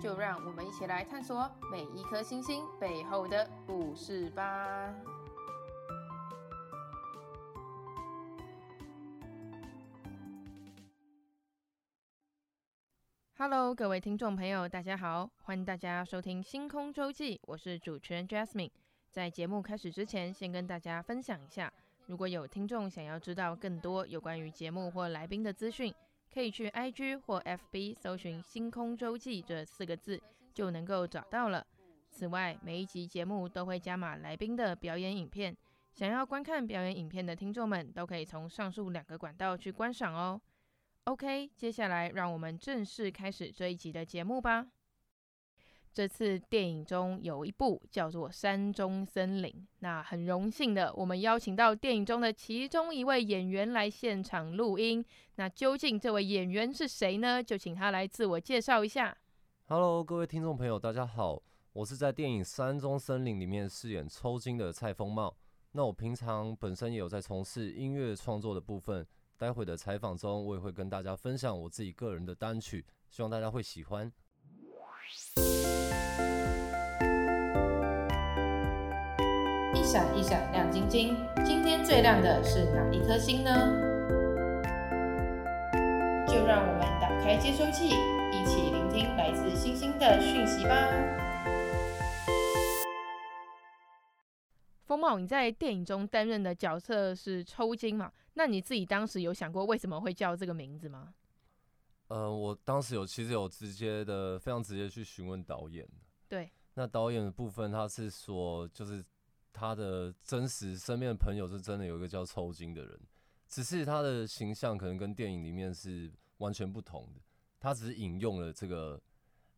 就让我们一起来探索每一颗星星背后的故事吧。Hello，各位听众朋友，大家好，欢迎大家收听星空周记，我是主持人 Jasmine。在节目开始之前，先跟大家分享一下，如果有听众想要知道更多有关于节目或来宾的资讯，可以去 IG 或 FB 搜寻“星空周记”这四个字，就能够找到了。此外，每一集节目都会加码来宾的表演影片，想要观看表演影片的听众们，都可以从上述两个管道去观赏哦。OK，接下来让我们正式开始这一集的节目吧。这次电影中有一部叫做《山中森林》，那很荣幸的，我们邀请到电影中的其中一位演员来现场录音。那究竟这位演员是谁呢？就请他来自我介绍一下。Hello，各位听众朋友，大家好，我是在电影《山中森林》里面饰演抽筋的蔡风茂。那我平常本身也有在从事音乐创作的部分，待会的采访中我也会跟大家分享我自己个人的单曲，希望大家会喜欢。闪一闪亮晶晶，今天最亮的是哪一颗星呢？就让我们打开接收器，一起聆听来自星星的讯息吧。风茂，你在电影中担任的角色是抽筋嘛？那你自己当时有想过为什么会叫这个名字吗？呃，我当时有其实有直接的非常直接去询问导演。对，那导演的部分他是说，就是他的真实身边的朋友是真的有一个叫抽筋的人，只是他的形象可能跟电影里面是完全不同的。他只是引用了这个，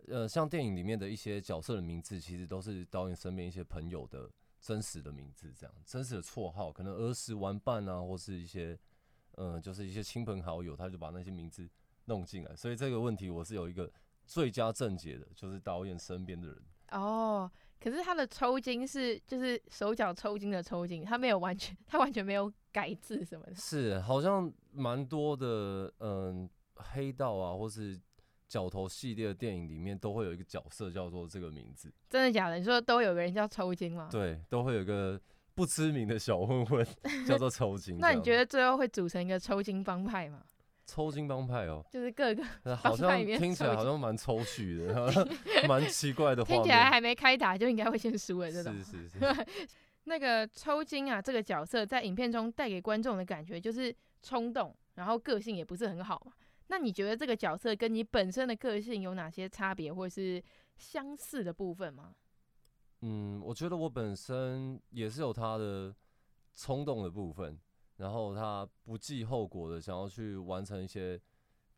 呃，像电影里面的一些角色的名字，其实都是导演身边一些朋友的真实的名字，这样真实的绰号，可能儿时玩伴啊，或是一些，呃，就是一些亲朋好友，他就把那些名字。弄进来，所以这个问题我是有一个最佳症结的，就是导演身边的人。哦，可是他的抽筋是就是手脚抽筋的抽筋，他没有完全，他完全没有改字什么的。是，好像蛮多的，嗯，黑道啊，或是角头系列的电影里面都会有一个角色叫做这个名字。真的假的？你说都有个人叫抽筋吗？对，都会有个不知名的小混混 叫做抽筋。那你觉得最后会组成一个抽筋帮派吗？抽筋帮派哦，就是各个 好像听起来好像蛮抽蓄的，蛮奇怪的。听起来还没开打就应该会先输了，这种。是是是。那个抽筋啊，这个角色在影片中带给观众的感觉就是冲动，然后个性也不是很好嘛。那你觉得这个角色跟你本身的个性有哪些差别，或是相似的部分吗？嗯，我觉得我本身也是有他的冲动的部分。然后他不计后果的想要去完成一些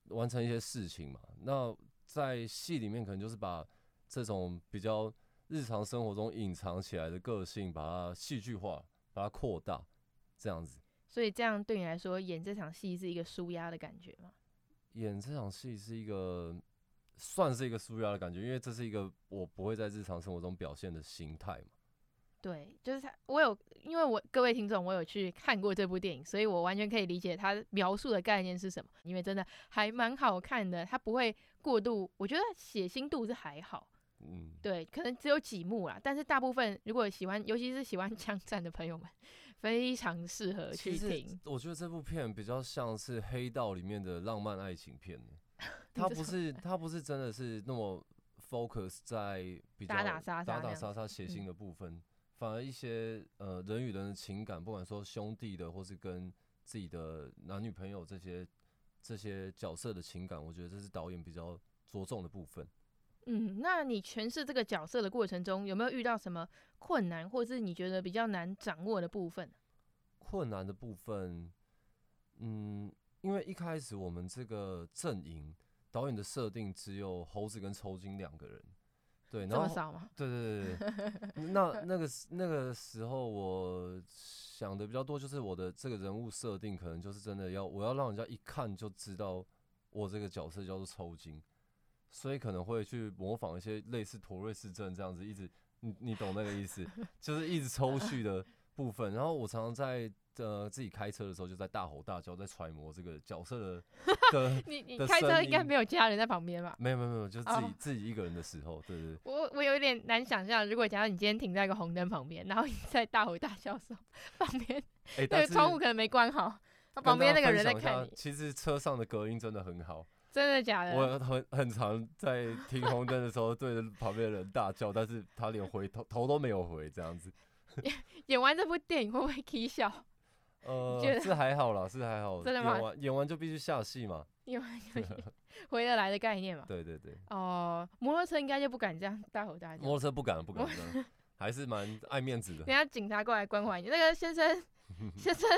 完成一些事情嘛。那在戏里面可能就是把这种比较日常生活中隐藏起来的个性，把它戏剧化，把它扩大，这样子。所以这样对你来说，演这场戏是一个舒压的感觉吗？演这场戏是一个算是一个舒压的感觉，因为这是一个我不会在日常生活中表现的心态嘛。对，就是他，我有，因为我各位听众，我有去看过这部电影，所以我完全可以理解他描述的概念是什么。因为真的还蛮好看的，他不会过度，我觉得血腥度是还好，嗯，对，可能只有几幕啦，但是大部分如果喜欢，尤其是喜欢枪战的朋友们，非常适合去听。我觉得这部片比较像是黑道里面的浪漫爱情片，它不是，它不是真的是那么 focus 在比较打打杀杀、打打杀杀血腥的部分。嗯反而一些呃人与人的情感，不管说兄弟的，或是跟自己的男女朋友这些这些角色的情感，我觉得这是导演比较着重的部分。嗯，那你诠释这个角色的过程中，有没有遇到什么困难，或是你觉得比较难掌握的部分？困难的部分，嗯，因为一开始我们这个阵营导演的设定只有猴子跟抽筋两个人，对，然后这么少吗？对对对对，那那个那个时候我想的比较多，就是我的这个人物设定可能就是真的要我要让人家一看就知道我这个角色叫做抽筋，所以可能会去模仿一些类似陀瑞氏症这样子，一直你你懂那个意思，就是一直抽蓄的部分。然后我常常在。呃，自己开车的时候就在大吼大叫，在揣摩这个角色的 的。你你开车应该没有其他人在旁边吧？没有没有没有，就是自己、oh. 自己一个人的时候，对对对。我我有一点难想象，如果假如你今天停在一个红灯旁边，然后你在大吼大叫的时候，旁边那个窗户可能没关好，他旁边那个人在看你。其实车上的隔音真的很好。真的假的？我很很常在停红灯的时候对着旁边的人大叫，但是他连回头头都没有回，这样子。演完这部电影会不会起笑？呃，是还好啦，是还好。真的吗？演完演完就必须下戏嘛。演完就回得来的概念嘛。对对对。哦、呃，摩托车应该就不敢这样大吼大叫。摩托车不敢不敢这样，还是蛮爱面子的。等下警察过来关怀你，那个先生 先生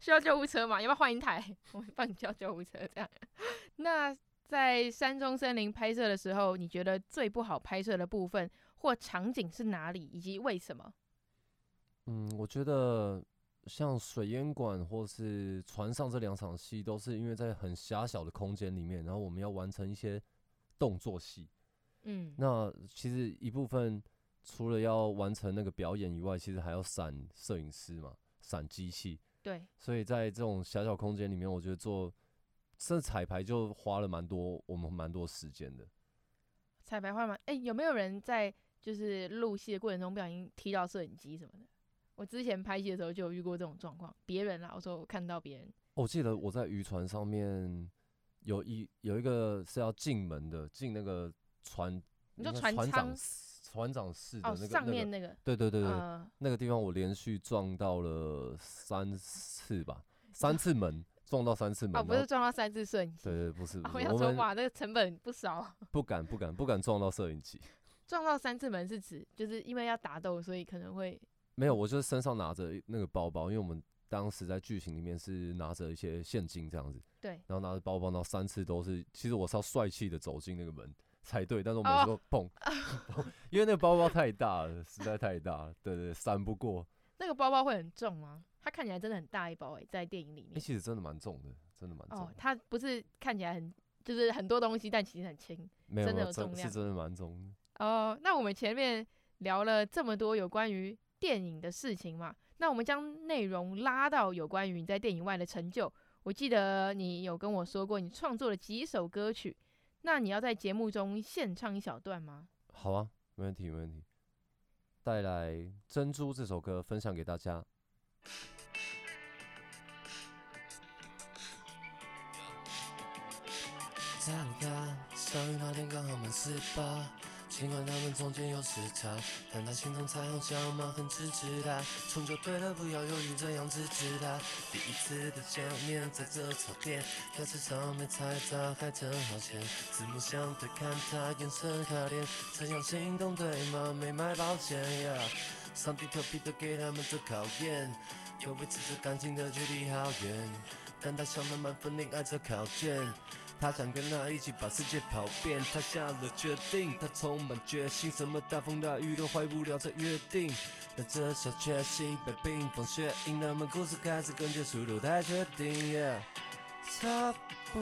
需要救护车嘛？要不要换一台？我帮你叫救护车这样。那在山中森林拍摄的时候，你觉得最不好拍摄的部分或场景是哪里，以及为什么？嗯，我觉得。像水烟馆或是船上这两场戏，都是因为在很狭小的空间里面，然后我们要完成一些动作戏。嗯，那其实一部分除了要完成那个表演以外，其实还要闪摄影师嘛，闪机器。对，所以在这种狭小空间里面，我觉得做这彩排就花了蛮多，我们蛮多时间的。彩排花吗？哎、欸，有没有人在就是录戏的过程中不小心踢到摄影机什么的？我之前拍戏的时候就有遇过这种状况，别人啦，我说我看到别人。我记得我在渔船上面有一有一个是要进门的，进那个船，你说船船长船长室的那个、哦、上面那个，对对对对，呃、那个地方我连续撞到了三次吧，三次门撞到三次门，哦，不是撞到三次摄影机，对对，不是，不是，我要说哇，那个成本不少，不敢不敢不敢撞到摄影机，撞到三次门是指就是因为要打斗，所以可能会。没有，我就是身上拿着那个包包，因为我们当时在剧情里面是拿着一些现金这样子，对，然后拿着包包，然后三次都是，其实我是要帅气的走进那个门才对，但是我每次都砰，哦、因为那个包包太大了，实在太大了，对对，闪不过。那个包包会很重吗？它看起来真的很大一包诶、欸，在电影里面。欸、其实真的蛮重的，真的蛮重的。哦，它不是看起来很就是很多东西，但其实很轻，没有真的有重量，是真的蛮重的。哦，那我们前面聊了这么多有关于。电影的事情嘛，那我们将内容拉到有关于你在电影外的成就。我记得你有跟我说过，你创作了几首歌曲，那你要在节目中献唱一小段吗？好啊，没问题，没问题。带来《珍珠》这首歌分享给大家。尽管他们中间有时差，但他心中彩虹小马很支持他。冲就对了，不要犹豫，这样支持他。第一次的见面在这草甸，开始场面猜他还真好骗。四目相对看他眼神卡点，这样心动对吗？没买保险呀。上帝特别的给他们做考验，又维持着感情的距离好远，但他想慢慢分离爱这考卷。他想跟他一起把世界跑遍，他下了决定，他充满决心，什么大风大雨都坏不了这约定。但这小确幸被冰封雪印，那么故事开始跟结束都太确定。Yeah. 他不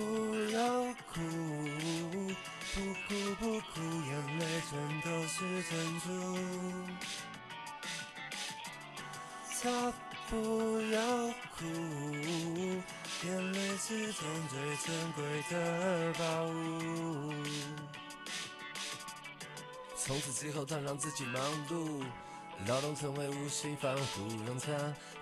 要哭，不哭不哭，眼泪全都是珍珠。他不要哭。眼泪是种最珍贵的宝物。从此之后，他让自己忙碌，劳动成为无心防护，让他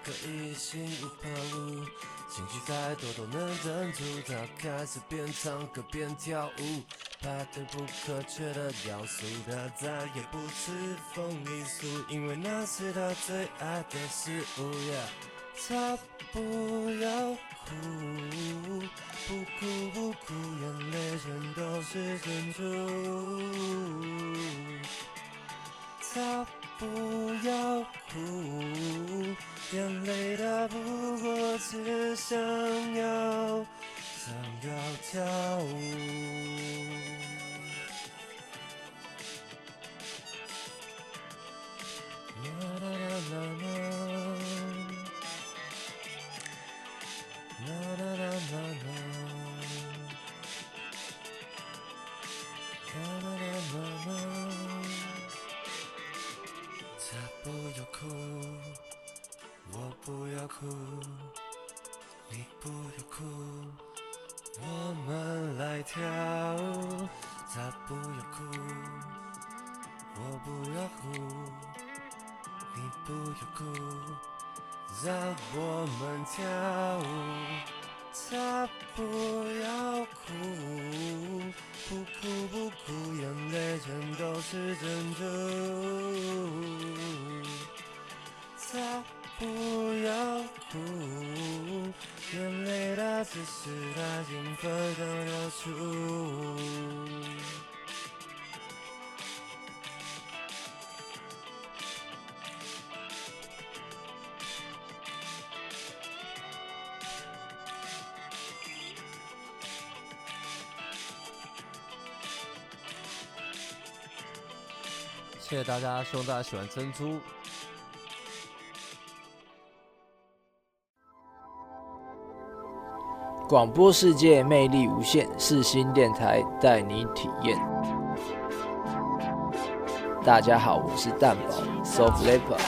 可以心无旁骛。情绪再多都能忍住，他开始边唱歌边跳舞，派对不可缺的要素。他再也不吃凤梨酥，因为那是他最爱的食物。她不要哭不哭不哭眼泪全都是珍珠。她不要哭眼泪逃不过只想要想要跳舞。啦啦啦啦啦哭，你不要哭，我们来跳舞。他不要哭，我不要哭，你不要哭，让我们跳舞。他不要哭，不哭不哭，眼泪全都是珍珠。他不要哭，眼泪它只是他兴奋的流出。谢谢大家，希望大家喜欢珍珠。广播世界魅力无限，世新电台带你体验。大家好，我是蛋宝 Soft Leopard。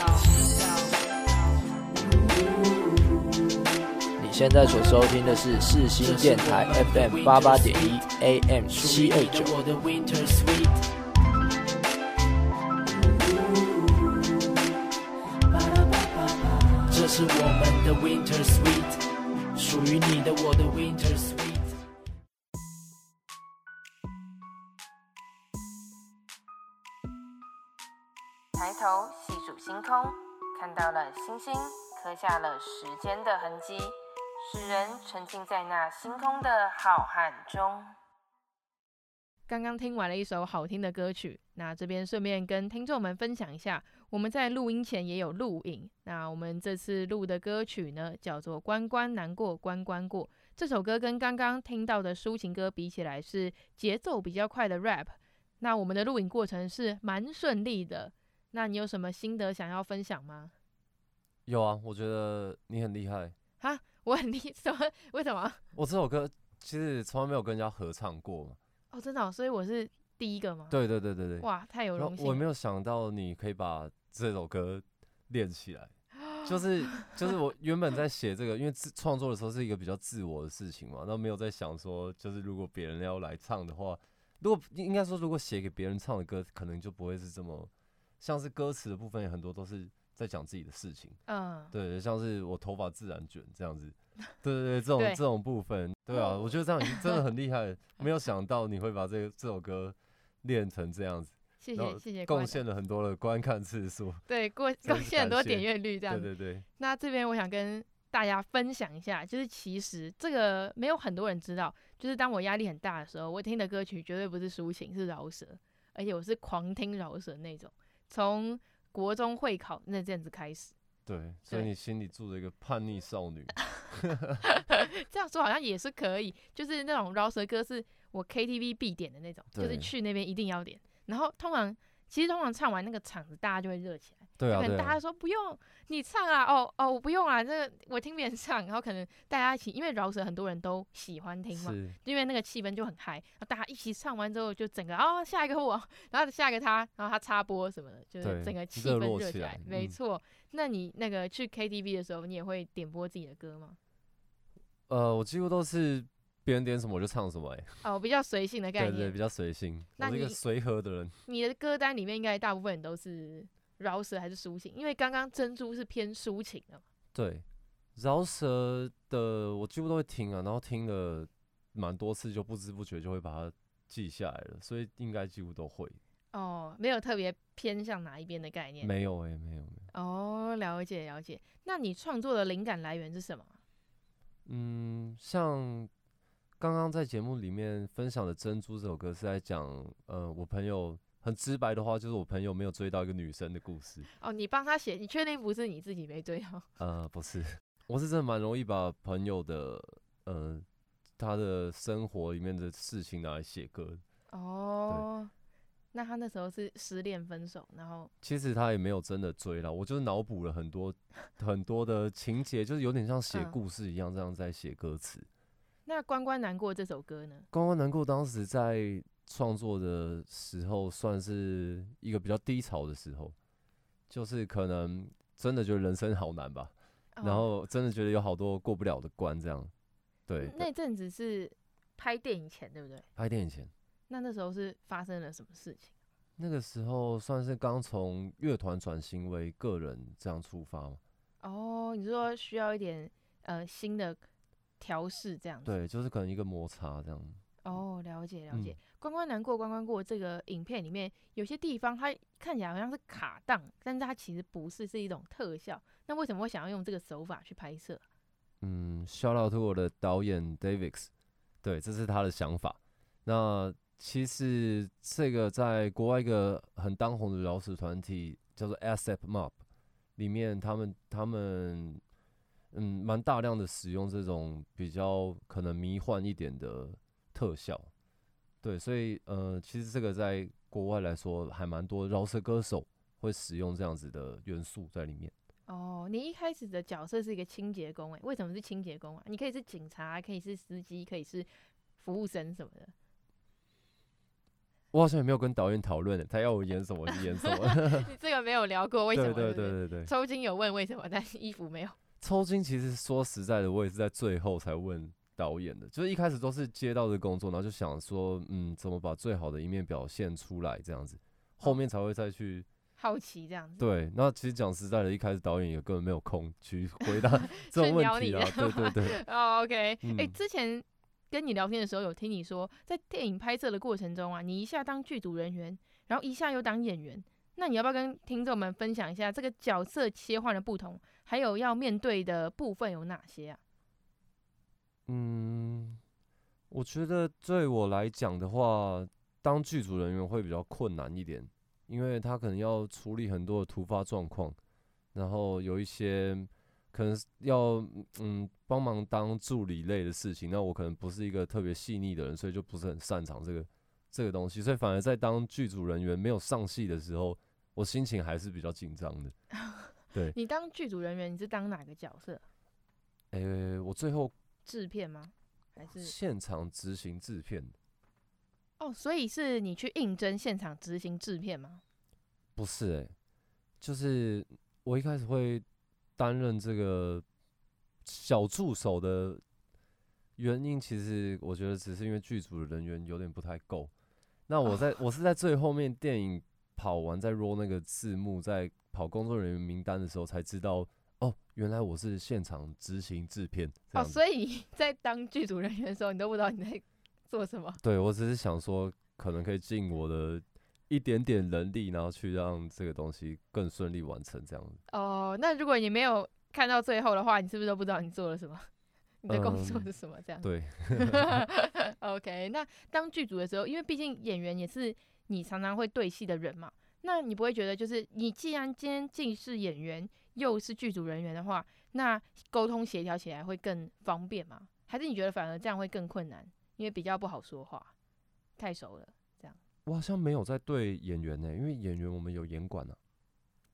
你现在所收听的是世新电台 FM 八八点一 AM 七二九。是我们的 Winter Sweet，于你的我的 Winter Sweet。抬头细数星空，看到了星星，刻下了时间的痕迹，使人沉浸在那星空的浩瀚中。刚刚听完了一首好听的歌曲，那这边顺便跟听众们分享一下。我们在录音前也有录影。那我们这次录的歌曲呢，叫做《关关难过关关过》。这首歌跟刚刚听到的抒情歌比起来，是节奏比较快的 rap。那我们的录影过程是蛮顺利的。那你有什么心得想要分享吗？有啊，我觉得你很厉害。哈，我很厉什么？为什么？我这首歌其实从来没有跟人家合唱过。哦，真的哦，所以我是。第一个吗？对对对对对。哇，太有荣幸！我没有想到你可以把这首歌练起来，就是就是我 原本在写这个，因为自创作的时候是一个比较自我的事情嘛，那没有在想说，就是如果别人要来唱的话，如果应该说如果写给别人唱的歌，可能就不会是这么，像是歌词的部分有很多都是在讲自己的事情，嗯，对，像是我头发自然卷这样子。对对对，这种这种部分，对啊，我觉得这样已经真的很厉害，没有想到你会把这个这首歌练成这样子。谢谢谢谢，贡献了很多的观看次数。对，贡 贡献很多点阅率这样子。对对对。那这边我想跟大家分享一下，就是其实这个没有很多人知道，就是当我压力很大的时候，我听的歌曲绝对不是抒情，是饶舌，而且我是狂听饶舌那种，从国中会考那阵子开始。对，所以你心里住着一个叛逆少女。这样说好像也是可以，就是那种饶舌歌是我 KTV 必点的那种，就是去那边一定要点。然后通常，其实通常唱完那个场子，大家就会热起来。对啊，可能大家说不用你唱啊，哦哦，我不用啊，这个我听别人唱。然后可能大家一起，因为饶舌很多人都喜欢听嘛，因为那个气氛就很嗨。然后大家一起唱完之后，就整个哦，下一个我，然后下一个他，然后他插播什么的，就是整个气氛热起来。没错，那你那个去 KTV 的时候，你也会点播自己的歌吗？呃，我几乎都是别人点什么我就唱什么，欸，哎，哦，比较随性的概念，对，对对，比较随性，我是一个随和的人。你的歌单里面应该大部分都是饶舌还是抒情？因为刚刚珍珠是偏抒情的嘛。对，饶舌的我几乎都会听啊，然后听了蛮多次，就不知不觉就会把它记下来了，所以应该几乎都会。哦，没有特别偏向哪一边的概念？没有哎，欸，没有没有。哦，了解了解。那你创作的灵感来源是什么？嗯，像刚刚在节目里面分享的《珍珠》这首歌是在讲，呃，我朋友很直白的话，就是我朋友没有追到一个女生的故事。哦，你帮他写，你确定不是你自己没追到？呃，不是，我是真的蛮容易把朋友的，呃，他的生活里面的事情拿来写歌。哦。那他那时候是失恋分手，然后其实他也没有真的追了，我就是脑补了很多很多的情节，就是有点像写故事一样，这样在写歌词。那关关难过这首歌呢？关关难过当时在创作的时候，算是一个比较低潮的时候，就是可能真的觉得人生好难吧，哦、然后真的觉得有好多过不了的关，这样。对，那阵子是拍电影前，对不对？拍电影前。那那时候是发生了什么事情？那个时候算是刚从乐团转型为个人这样出发吗？哦，你说需要一点呃新的调试这样子？对，就是可能一个摩擦这样。哦，了解了解。嗯、关关难过关关过这个影片里面有些地方它看起来好像是卡档，但是它其实不是，是一种特效。那为什么会想要用这个手法去拍摄？嗯，shout out to 我的导演 David，对，这是他的想法。那其实这个在国外一个很当红的饶舌团体叫做 ASAP Mob 里面，他们他们嗯蛮大量的使用这种比较可能迷幻一点的。特效，对，所以呃，其实这个在国外来说还蛮多饶舌歌手会使用这样子的元素在里面。哦，你一开始的角色是一个清洁工，哎，为什么是清洁工啊？你可以是警察，可以是司机，可以是服务生什么的。我好像也没有跟导演讨论，他要我演什么就演什么。你这个没有聊过，为什么？对对对对对。抽筋有问为什么，但是衣服没有。抽筋其实说实在的，我也是在最后才问。导演的，就是一开始都是接到的工作，然后就想说，嗯，怎么把最好的一面表现出来，这样子，后面才会再去好奇这样子。对，那其实讲实在的，一开始导演也根本没有空去回答 这种问题啊。对对对。哦，OK，哎、嗯欸，之前跟你聊天的时候，有听你说，在电影拍摄的过程中啊，你一下当剧组人员，然后一下又当演员，那你要不要跟听众们分享一下这个角色切换的不同，还有要面对的部分有哪些啊？嗯，我觉得对我来讲的话，当剧组人员会比较困难一点，因为他可能要处理很多的突发状况，然后有一些可能要嗯帮忙当助理类的事情，那我可能不是一个特别细腻的人，所以就不是很擅长这个这个东西，所以反而在当剧组人员没有上戏的时候，我心情还是比较紧张的。对，你当剧组人员，你是当哪个角色？诶、欸，我最后。制片吗？还是现场执行制片？哦，所以是你去应征现场执行制片吗？不是哎、欸，就是我一开始会担任这个小助手的原因，其实我觉得只是因为剧组的人员有点不太够。那我在、哦、我是在最后面电影跑完，在 roll 那个字幕，在跑工作人员名单的时候才知道。哦，原来我是现场执行制片哦，所以 在当剧组人员的时候，你都不知道你在做什么。对，我只是想说，可能可以尽我的一点点能力，然后去让这个东西更顺利完成这样子。哦，那如果你没有看到最后的话，你是不是都不知道你做了什么？你的工作是什么？这样、嗯、对。OK，那当剧组的时候，因为毕竟演员也是你常常会对戏的人嘛，那你不会觉得就是你既然今天既是演员，又是剧组人员的话，那沟通协调起来会更方便吗？还是你觉得反而这样会更困难？因为比较不好说话，太熟了，这样。我好像没有在对演员呢、欸，因为演员我们有演管呢、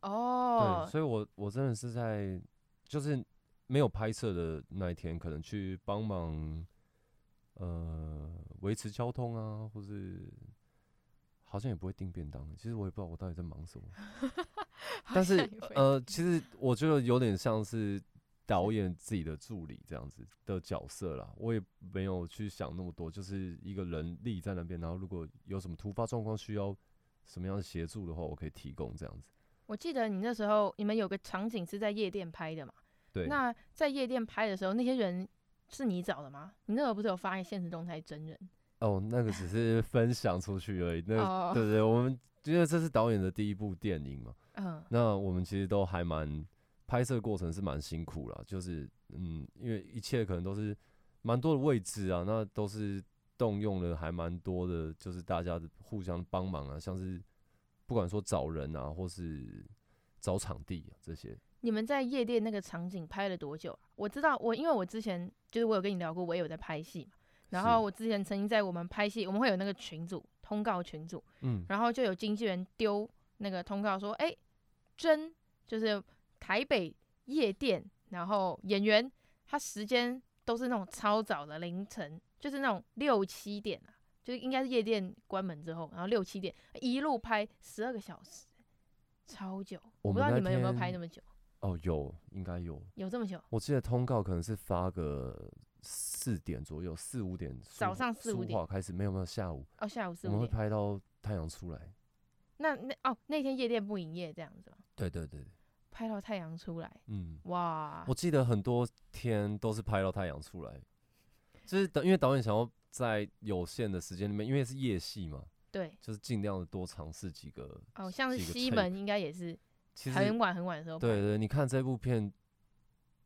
啊。哦。对，所以我我真的是在，就是没有拍摄的那一天，可能去帮忙，呃，维持交通啊，或是好像也不会订便当。其实我也不知道我到底在忙什么。但是，呃，其实我觉得有点像是导演自己的助理这样子的角色啦。我也没有去想那么多，就是一个人立在那边，然后如果有什么突发状况需要什么样的协助的话，我可以提供这样子。我记得你那时候你们有个场景是在夜店拍的嘛？对。那在夜店拍的时候，那些人是你找的吗？你那时候不是有发现现实动态真人？哦，那个只是分享出去而已。那个、对，对对，我们因为这是导演的第一部电影嘛。嗯，那我们其实都还蛮拍摄过程是蛮辛苦了，就是嗯，因为一切可能都是蛮多的位置啊，那都是动用了还蛮多的，就是大家的互相帮忙啊，像是不管说找人啊，或是找场地啊这些。你们在夜店那个场景拍了多久啊？我知道我因为我之前就是我有跟你聊过，我也有在拍戏嘛，然后我之前曾经在我们拍戏，我们会有那个群组通告群组，嗯，然后就有经纪人丢。那个通告说，哎、欸，真就是台北夜店，然后演员他时间都是那种超早的凌晨，就是那种六七点啊，就是应该是夜店关门之后，然后六七点一路拍十二个小时，超久。我，我不知道你们有没有拍那么久。哦，有，应该有。有这么久？我记得通告可能是发个四点左右，四五点。早上四五点开始，没有没有下午。哦，下午四五点。我们会拍到太阳出来。那那哦，那天夜店不营业这样子吗？对对对。拍到太阳出来，嗯，哇！我记得很多天都是拍到太阳出来，就是因为导演想要在有限的时间里面，因为是夜戏嘛，对，就是尽量的多尝试几个。哦，像是西门应该也是其实，很晚很晚的时候。对，对对，你看这部片，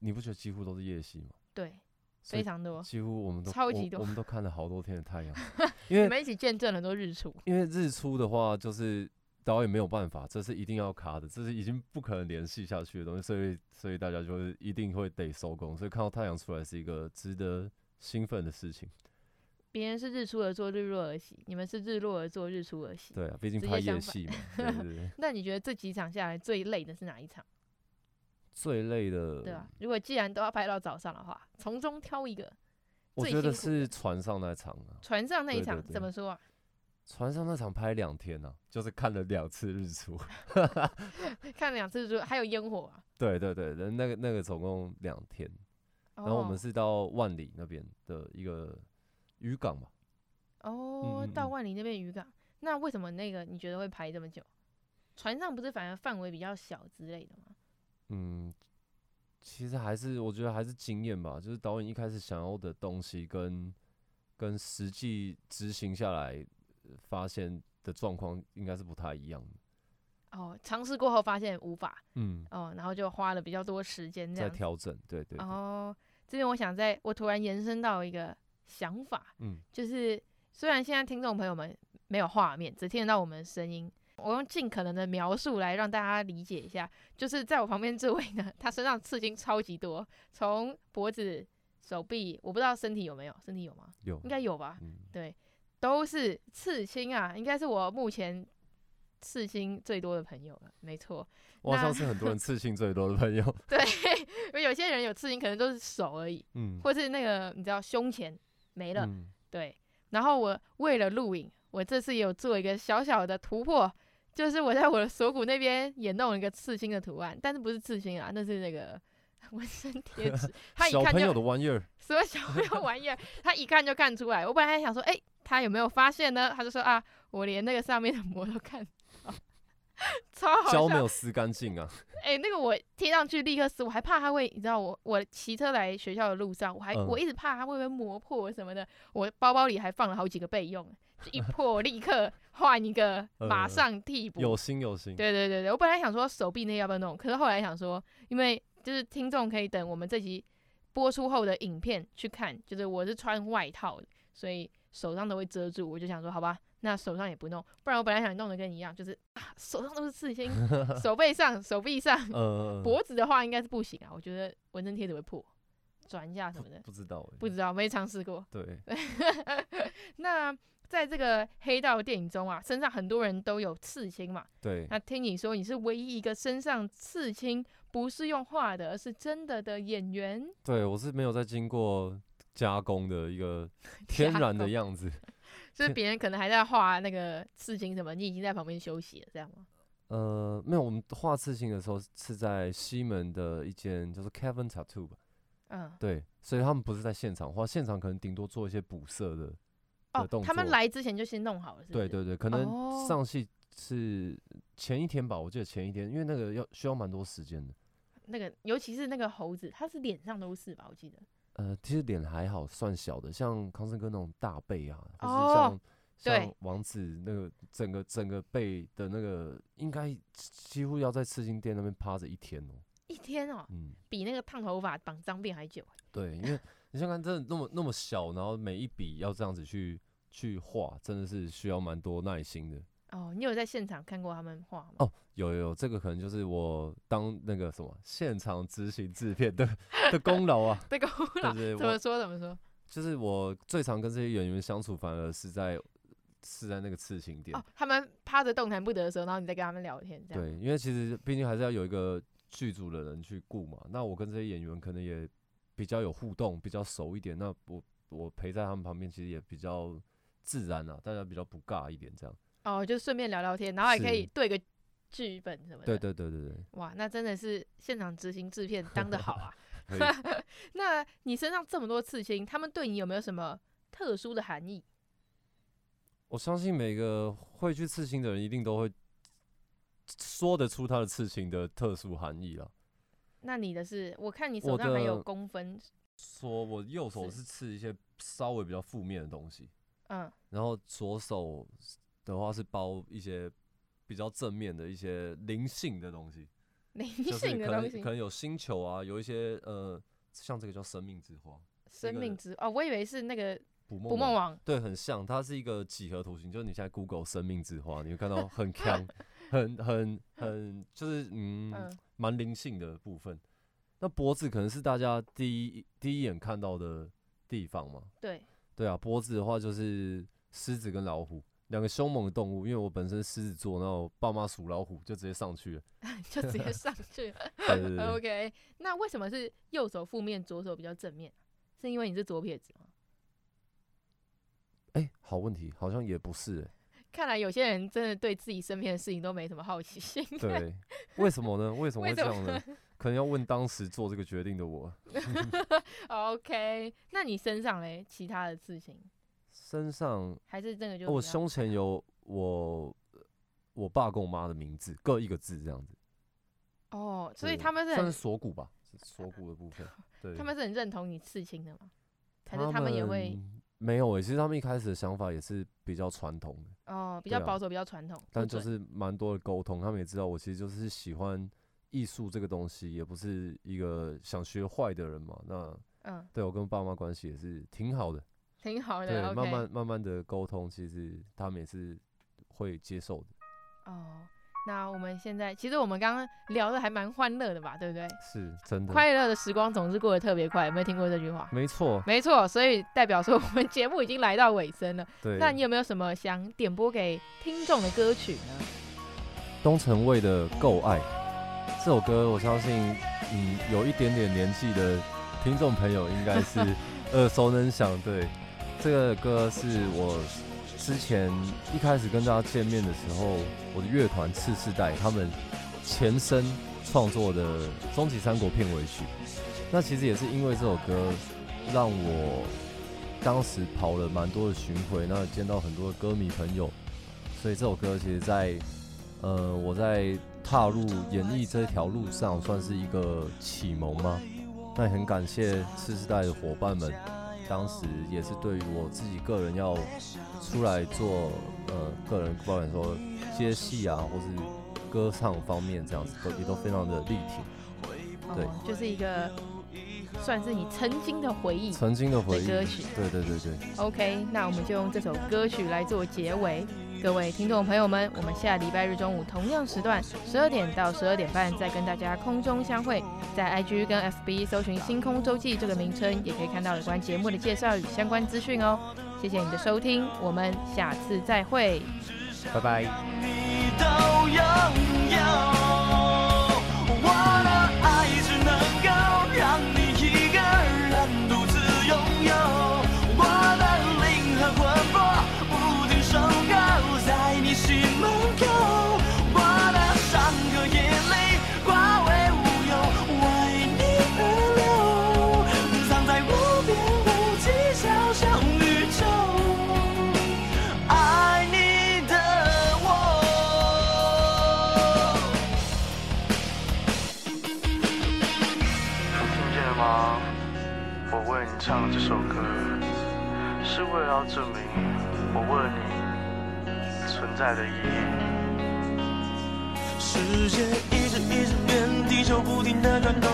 你不觉得几乎都是夜戏吗？对，非常多，几乎我们都超级多我，我们都看了好多天的太阳，因为你们一起见证了很多日出。因为日出的话，就是。导演没有办法，这是一定要卡的，这是已经不可能联系下去的东西，所以所以大家就是一定会得收工，所以看到太阳出来是一个值得兴奋的事情。别人是日出而作，日落而息，你们是日落而作，日出而息。对啊，毕竟拍夜戏嘛。对对对。那你觉得这几场下来最累的是哪一场？最累的。对啊，如果既然都要拍到早上的话，从中挑一个。我觉得是船上那场啊。船上那一场怎么说啊？船上那场拍两天呢、啊，就是看了两次日出，看了两次日出，还有烟火啊。对对对，那个那个总共两天，然后我们是到万里那边的一个渔港嘛。哦，到万里那边渔港，那为什么那个你觉得会拍这么久？船上不是反而范围比较小之类的吗？嗯，其实还是我觉得还是经验吧，就是导演一开始想要的东西跟跟实际执行下来。发现的状况应该是不太一样的。哦，尝试过后发现无法，嗯，哦，然后就花了比较多时间在调整，对对，对。哦，这边我想在，我突然延伸到一个想法，嗯，就是虽然现在听众朋友们没有画面，只听得到我们的声音，我用尽可能的描述来让大家理解一下，就是在我旁边这位呢，他身上刺青超级多，从脖子、手臂，我不知道身体有没有，身体有吗？有，应该有吧？嗯，对。都是刺青啊，应该是我目前刺青最多的朋友了，没错。我好像是很多人刺青最多的朋友。对，因为有些人有刺青可能都是手而已，嗯，或是那个你知道胸前没了，嗯，对。然后我为了录影，我这次也有做一个小小的突破，就是我在我的锁骨那边也弄了一个刺青的图案，但是不是刺青啊，那是那个 纹身贴纸。他一看就小朋友的玩意儿，什么小朋友玩意儿？他一看就看出来。我本来还想说，哎、欸。他有没有发现呢？他就说啊，我连那个上面的膜都看到，超好笑。胶没有撕干净啊！哎、欸，那个我贴上去立刻撕，我还怕他会，你知道我我骑车来学校的路上，我还、嗯、我一直怕他会不会磨破什么的。我包包里还放了好几个备用，就一破立刻换一个，马上替补、嗯。有心有心。对对对对，我本来想说手臂那要不要弄，可是后来想说，因为就是听众可以等我们这集播出后的影片去看，就是我是穿外套的，所以。手上都会遮住，我就想说，好吧，那手上也不弄，不然我本来想弄的跟你一样，就是啊，手上都是刺青，手背上、手臂上，呃、脖子的话应该是不行啊，我觉得纹身贴纸会破，转一下什么的，不知道、欸，不知道，没尝试过。对，那在这个黑道电影中啊，身上很多人都有刺青嘛，对。那听你说你是唯一一个身上刺青不是用画的，而是真的的演员，对我是没有在经过。加工的一个 天然的样子，就是别人可能还在画那个刺青什么，你已经在旁边休息了，这样吗？呃，没有，我们画刺青的时候是在西门的一间就是 Kevin Tattoo 吧，嗯，对，所以他们不是在现场画，现场可能顶多做一些补色的哦，动作，他们来之前就先弄好了是是？对对对，可能上戏是前一天吧，我记得前一天，因为那个要需要蛮多时间的。那个尤其是那个猴子，他是脸上都是吧？我记得。呃，其实脸还好，算小的，像康森哥那种大背啊，或是像像王子那个整个整个背的那个，应该几乎要在刺青店那边趴着一天哦、喔。一天哦、喔，嗯，比那个烫头发绑脏辫还久。对，因为你想看，真的那么那么小，然后每一笔要这样子去去画，真的是需要蛮多耐心的。哦，你有在现场看过他们画吗？哦，有有有，这个可能就是我当那个什么现场执行制片的的功劳啊。这个功劳怎么说怎么说？就是我最常跟这些演员相处，反而是在是在那个刺青店。哦，他们趴着动弹不得的时候，然后你再跟他们聊天，这样。对，因为其实毕竟还是要有一个剧组的人去顾嘛。那我跟这些演员可能也比较有互动，比较熟一点。那我我陪在他们旁边，其实也比较。自然啊，大家比较不尬一点这样。哦，就顺便聊聊天，然后还可以对个剧本什么的。对对对对对。哇，那真的是现场执行制片当得好啊！那你身上这么多刺青，他们对你有没有什么特殊的含义？我相信每个会去刺青的人，一定都会说得出他的刺青的特殊含义了。那你的是？我看你手上还有公分。说我右手是刺一些稍微比较负面的东西，嗯，然后左手的话是包一些比较正面的一些灵性的东西，灵性的东西，可能，可能有星球啊，有一些呃，像这个叫生命之花，生命之哦，我以为是那个捕梦网，网，对，很像，它是一个几何图形，就是你现在 Google 生命之花，你会看到很强，很很很，就是嗯，蛮灵性的部分。那脖子可能是大家第一第一眼看到的地方嘛？对，对啊，波子的话就是狮子跟老虎两个凶猛的动物，因为我本身狮子座，然后爸妈属老虎，就直接上去了，就直接上去了。对对对 OK，那为什么是右手负面，左手比较正面？是因为你是左撇子吗？哎、欸，好问题，好像也不是、欸。看来有些人真的对自己身边的事情都没什么好奇心。对，为什么呢？为什么会 这样呢？可能要问当时做这个决定的我。OK，那你身上嘞？其他的刺青？身上还是这个就？我胸前有我我爸跟我妈的名字，各一个字这样子。哦，所以他们是很算是锁骨吧？是锁骨的部分。对。他们是很认同你刺青的吗？还是他们也会？没有诶、欸，其实他们一开始的想法也是比较传统的。哦，比较保守，啊、比较传统。但就是蛮多的沟通，他们也知道我其实就是喜欢。艺术这个东西也不是一个想学坏的人嘛，那嗯，对我跟爸妈关系也是挺好的，挺好的。对，okay、慢慢慢慢的沟通，其实他们也是会接受的。哦，那我们现在其实我们刚刚聊的还蛮欢乐的吧，对不对？是真的，快乐的时光总是过得特别快，有没有听过这句话？没错，没错，所以代表说我们节目已经来到尾声了。对，那你有没有什么想点播给听众的歌曲呢？东城卫的《够爱》。这首歌，我相信，嗯，有一点点年纪的听众朋友应该是 耳熟能详。对，这个歌是我之前一开始跟大家见面的时候，我的乐团次世代他们前身创作的《终极三国》片尾曲。那其实也是因为这首歌，让我当时跑了蛮多的巡回，那见到很多的歌迷朋友，所以这首歌其实在，呃，我在。踏入演艺这条路上，算是一个启蒙吗？那也很感谢次世代的伙伴们，当时也是对于我自己个人要出来做呃个人，不管说接戏啊，或是歌唱方面这样子，都也都非常的力挺。对，哦，就是一个算是你曾经的回忆，曾经的回忆歌曲。对对对对。OK，那我们就用这首歌曲来做结尾。各位听众朋友们，我们下礼拜日中午同样时段，十二点到十二点半，再跟大家空中相会。在 IG 跟 FB 搜寻“星空周记”这个名称，也可以看到有关节目的介绍与相关资讯哦。谢谢你的收听，我们下次再会，拜拜。在的意义。世界一直一直变，地球不停的转动，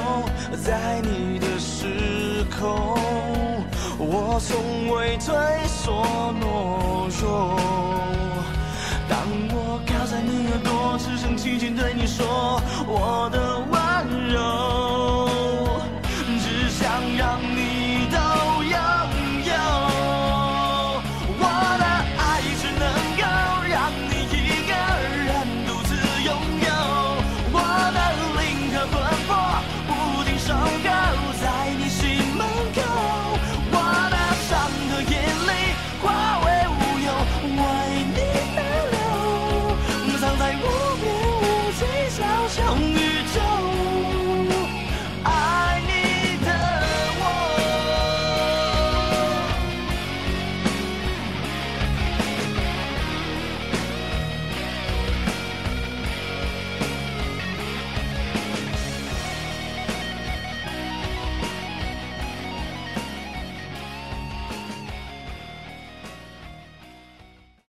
在你的时空，我从未退缩懦弱。当我靠在你耳朵，只剩轻轻对你说，我的。